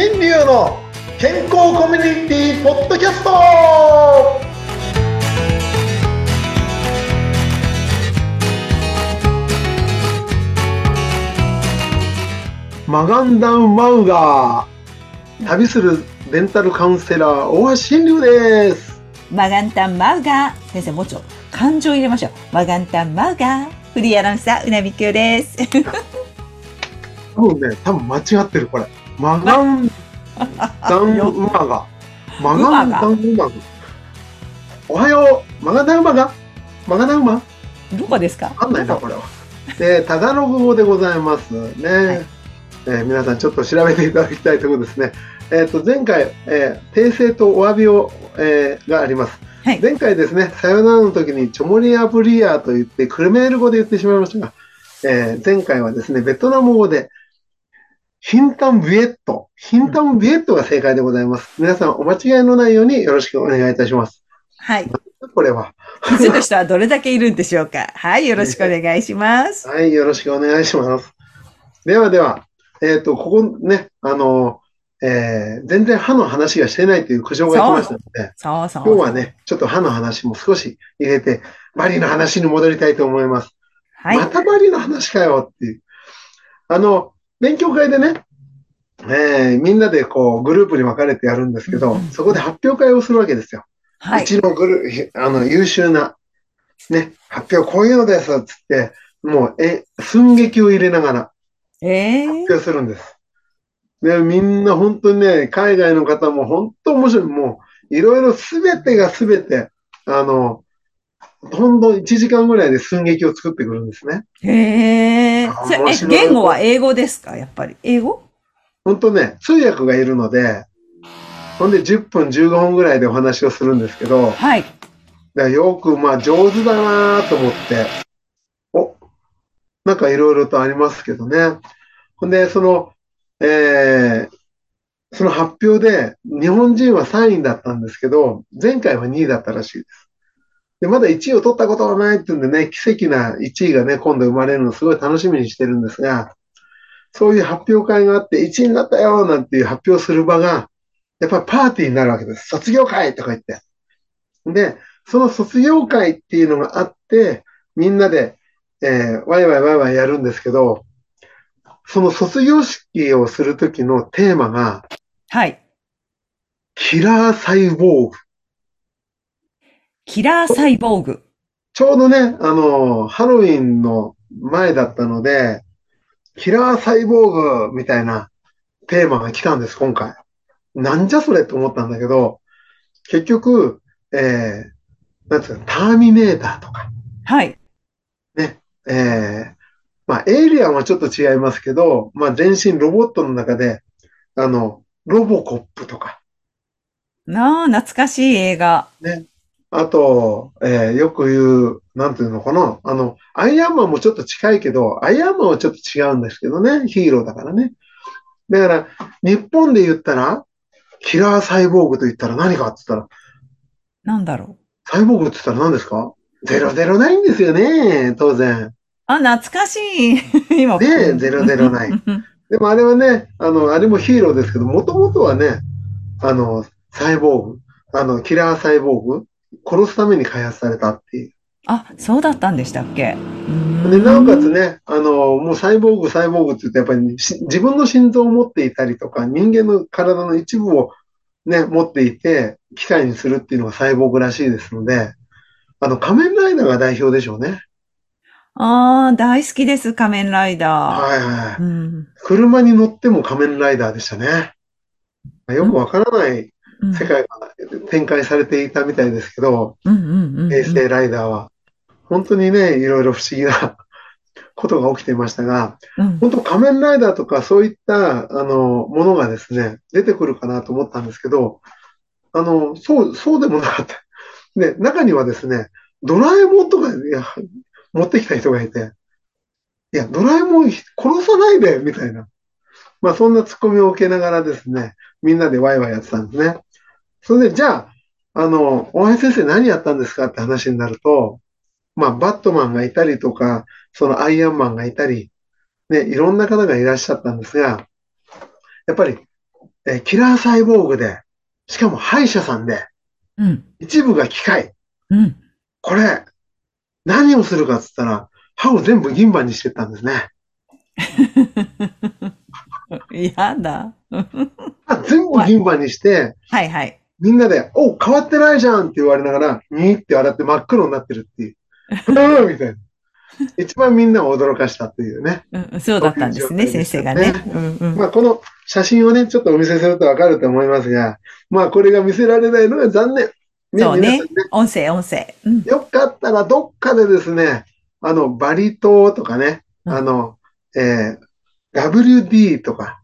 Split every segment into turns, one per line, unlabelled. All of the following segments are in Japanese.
新流の健康コミュニティポッドキャストマガンダウマウガー旅するデンタルカウンセラー大橋新流です
マガンタンマウガー。先生、もうちょっと感情入れましょう。マガンタンマウガー。フリーアナウンサー、うなみきゅうです。
多分ね多分間違ってるこれマガンダウンウマガマガンダウンウマガおはようマガダウマガマガダウマ
どこですか？
わかんないな、これは。で、タガログ語でございますね。
い
えー皆さんちょっと調べていただきたいところですね。えっ、と、前回、えー訂正とお詫びを、えーがあります。
はい
前回ですね、さよならの時にチョモリアブリアと言って、クルメール語で言ってしまいましたが、えー前回はですね、ベトナム語で、ヒンタンビエット、ヒンタンビエットが正解でございます。皆さんお間違いのないようによろしくお願いいたします。
はい。
これは。
気づく人はどれだけいるんでしょうかはい。よろしくお願いします。
はい、よろしくお願いします。ではでは、えっ、と、ここね、あの、えー全然歯の話がしてないという苦情が来ましたので、
そうそう。
今日は。ね、ちょっと歯の話も少し入れて、バリの話に戻りたいと思います。
はい。
またバリの話かよっていう。あの、勉強会でね、えーみんなでこうグループに分かれてやるんですけど、
うん
そこで発表会をするわけですよ。
はい。
うちのグルあの優秀な、ね、発表こういうのですっつって、もう、え、寸劇を入れながら
ええ
発表するんです。で、みんな本当にね、海外の方も本当面白い。もう、いろいろすべてがすべて、あの、ほんと1時間ぐらいで寸劇を作ってくるんですね。
へえ
あ。
え、
面白い
言語は英語ですか？やっぱり。英語？
本当ね、通訳がいるので、ほんで10分15分ぐらいでお話をするんですけど、
はい。
だよく、まあ上手だなと思って、お、なんかいろいろとありますけどね。ほんで、その、えーその発表で、日本人は3位だったんですけど、前回は2位だったらしいです。で、まだ1位を取ったことがないっていうんでね、奇跡な1位がね、今度生まれるのをすごい楽しみにしてるんですが、そういう発表会があって、1位になったよなんていう発表する場が、やっぱりパーティーになるわけです。卒業会とか言って。で、その卒業会っていうのがあって、みんなで、えーワイワイワイワイやるんですけど、その卒業式をするときのテーマが、
はい。
キラーサイボーグ。
キラーサイボーグ。
ちょうどね、あの、ハロウィンの前だったので、キラーサイボーグみたいなテーマが来たんです、今回。なんじゃそれと思ったんだけど、結局、えー、なんつうか、ターミネーターとか、
はい。
ね、えー、まあ、エイリアンはちょっと違いますけど、まあ、全身ロボットの中で、あの、ロボコップとか、
なあ、懐かしい映画。
あと、えーよく言う、なんていうのかな、あの、アイアンマンもちょっと近いけど、アイアンマンはちょっと違うんですけどね、ヒーローだからね。だから、日本で言ったら、キラーサイボーグと言ったら何かって言ったら、
なんだろう。
サイボーグって言ったら何ですか ?009 ですよね、当然。
あ、懐かしい。今。
ねえ009。でもあれはね、あの、あれもヒーローですけど、もともとはね、あの、サイボーグ、あの、キラーサイボーグ、殺すために開発されたっていう。
あ、そうだったんでしたっけ？
で、なおかつね、あの、もうサイボーグ、サイボーグって言って、やっぱりし自分の心臓を持っていたりとか、人間の体の一部をね、持っていて、機械にするっていうのがサイボーグらしいですので、あの、仮面ライダーが代表でしょうね。
ああ、大好きです、仮面ライダ
はいはい。
ー。うん。
車に乗っても仮面ライダーでしたね。よくわからない
うん
世界が展開されていたみたいですけど。平成ライダーは。本当にね、いろいろ不思議な ことが起きていましたが、
うん。
本当仮面ライダーとかそういった、あの、ものがですね、出てくるかなと思ったんですけど、あの、そう、そうでもなかった。で、中にはですね、ドラえもんとか、いや、持ってきた人がいて、いや、ドラえもん殺さないで、みたいな。まあ、そんなツッコミを受けながらですね、みんなでワイワイやってたんですね。それで、じゃあ、あの、大橋先生何やったんですかって話になると、まあ、バットマンがいたりとか、そのアイアンマンがいたり、ね、いろんな方がいらっしゃったんですが、やっぱり、えーキラーサイボーグで、しかも歯医者さんで、
うん。
一部が機械。
うん。
これ、何をするかっつったら、歯を全部銀歯にしてったんですね。
やだ。
歯全部銀歯にして、
はいはい。
みんなで、お変わってないじゃんって言われながら、にーって笑って真っ黒になってるっていう。うんみたいな。一番みんなを驚かしたっていうね。
うん、そうだったんですね、先生がね。うんうん。
まあ、この写真をね、ちょっとお見せするとわかると思いますが、まあ、これが見せられないのが残念。
そうね
皆さん
音声、音声。うん。
よかったらどっかでですね、あの、バリ島とかね、
うん
あの、えー WD とか、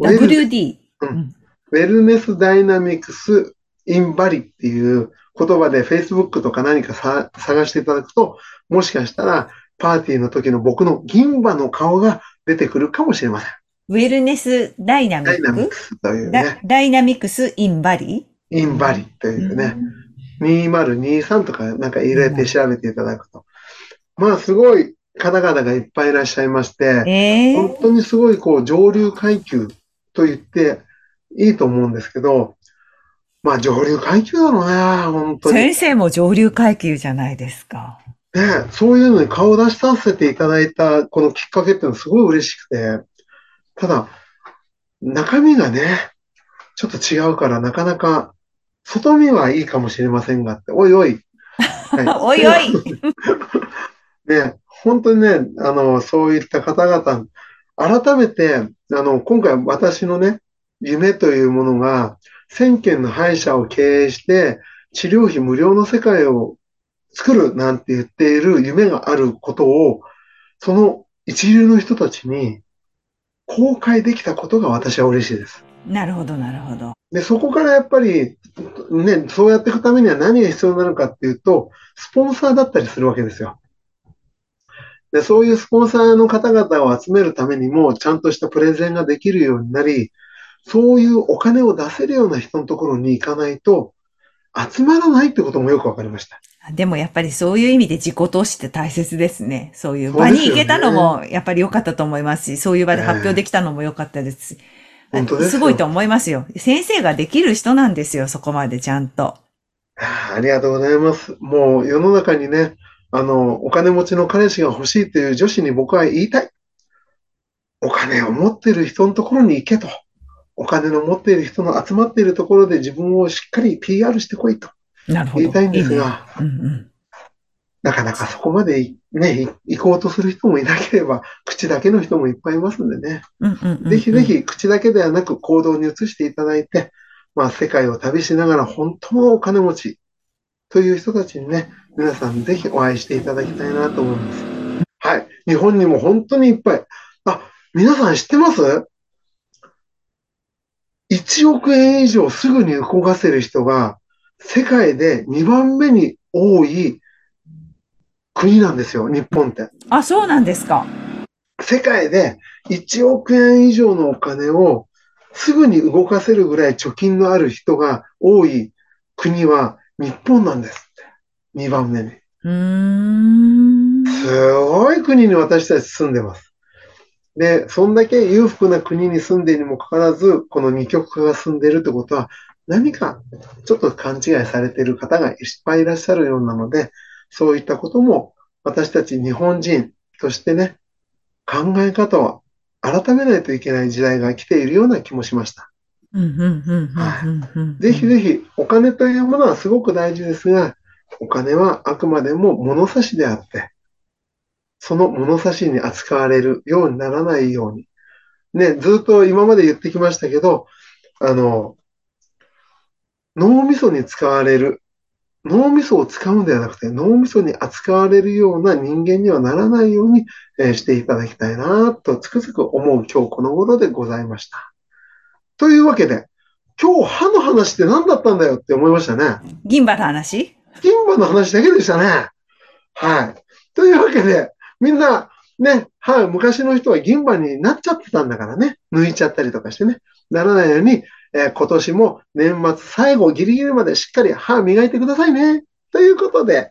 WD。
うん
うん
ウェルネスダイナミクスインバリっていう言葉で Facebook とか何かさ探していただくと、もしかしたらパーティーの時の僕の銀歯の顔が出てくるかもしれません。
ウェルネスダイナミ
ダイナミ
ック
クスという
ダ
ね、
ダイナミクスインバリ
インバリというね、2023とかなんか入れて調べていただくと。まあすごい方々がいっぱいいらっしゃいまして、
ええ
本当にすごいこう上流階級と言っていいと思うんですけど、まあ上流階級だろうね、本当に。
先生も上流階級じゃないですか。
ね、そういうのに顔を出しさせていただいたこのきっかけっていうのはすごい嬉しくて、ただ、中身がね、ちょっと違うからなかなか、外見はいいかもしれませんがって、おいおい。は
おいおい。
ね、本当にね、あの、そういった方々、改めて、あの、今回私のね、夢というものが、1000件の歯医者を経営して、治療費無料の世界を作るなんて言っている夢があることを、その一流の人たちに公開できたことが私は嬉しいです。
なるほど、なるほど。
で、そこからやっぱり、ね、そうやっていくためには何が必要なのかっていうと、スポンサーだったりするわけですよ。で、そういうスポンサーの方々を集めるためにも、ちゃんとしたプレゼンができるようになり、そういうお金を出せるような人のところに行かないと、集まらないってこともよくわかりました。
でもやっぱりそういう意味で自己投資って大切ですね。そういう場に行けたのもやっぱり良かったと思いますし、そういう場で発表できたのも良かったです。
え本当です
ごいと思いますよ。先生ができる人なんですよ、そこまでちゃんと。
あありがとうございます。もう世の中にね、あの、お金持ちの彼氏が欲しいという女子に僕は言いたい。お金を持っている人のところに行けと。お金の持っている人の集まっているところで自分をしっかり PR してこいと。言いたいんです
いいね
が、
うんうん。
なかなかそこまでいね、い行こうとする人もいなければ、口だけの人もいっぱいいますんでね。
うんうんうんうん
ぜひぜ。ひ口だけではなく行動に移していただいて、まあ世界を旅しながら本当のお金持ちという人たちにね、皆さんぜひお会いしていただきたいなと思います。はい。日本にも本当にいっぱい。あ、皆さん知ってます？?1 億円以上すぐに動かせる人が世界で2番目に多い国なんですよ、日本って。
あ、そうなんですか。
世界で1億円以上のお金をすぐに動かせるぐらい貯金のある人が多い国は日本なんですって。2番目に。
うーん。
すごい国に私たち住んでます。で、そんだけ裕福な国に住んでいるにもかかわらず、この二極化が進んでいるってことは、何かちょっと勘違いされている方がいっぱいいらっしゃるようなので、そういったことも私たち日本人としてね、考え方を改めないといけない時代が来ているような気もしました。ぜひぜひ、お金というものはすごく大事ですが、お金はあくまでも物差しであって、その物差しに扱われるようにならないように。ね、ずっと今まで言ってきましたけど、あの、脳みそに使われる、脳みそを使うんではなくて、脳みそに扱われるような人間にはならないように、えーしていただきたいなとつくづく思う今日この頃でございました。というわけで、今日歯の話って何だったんだよって思いましたね。
銀歯の話？
銀歯の話だけでしたね。はい。というわけで、みんな、ね、歯、昔の人は銀歯になっちゃってたんだからね。抜いちゃったりとかしてね。ならないように、えー今年も年末最後ギリギリまでしっかり歯磨いてくださいね。ということで、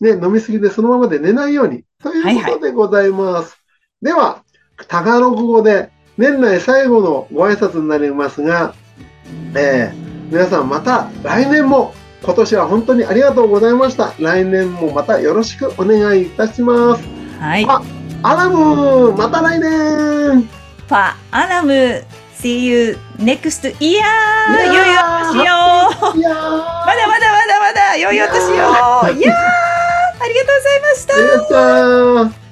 ね、飲みすぎでそのままで寝ないように。ということでございます。では、タガログ語で年内最後のご挨拶になりますが、えー皆さんまた来年も今年は本当にありがとうございました。来年もまたよろしくお願いいたします。
はい。
あアラムまた来年。
パアラム See you next year!
いやー
良いお年を。
いやー
まだまだまだまだ良いお年を。いやー。ありがとうございました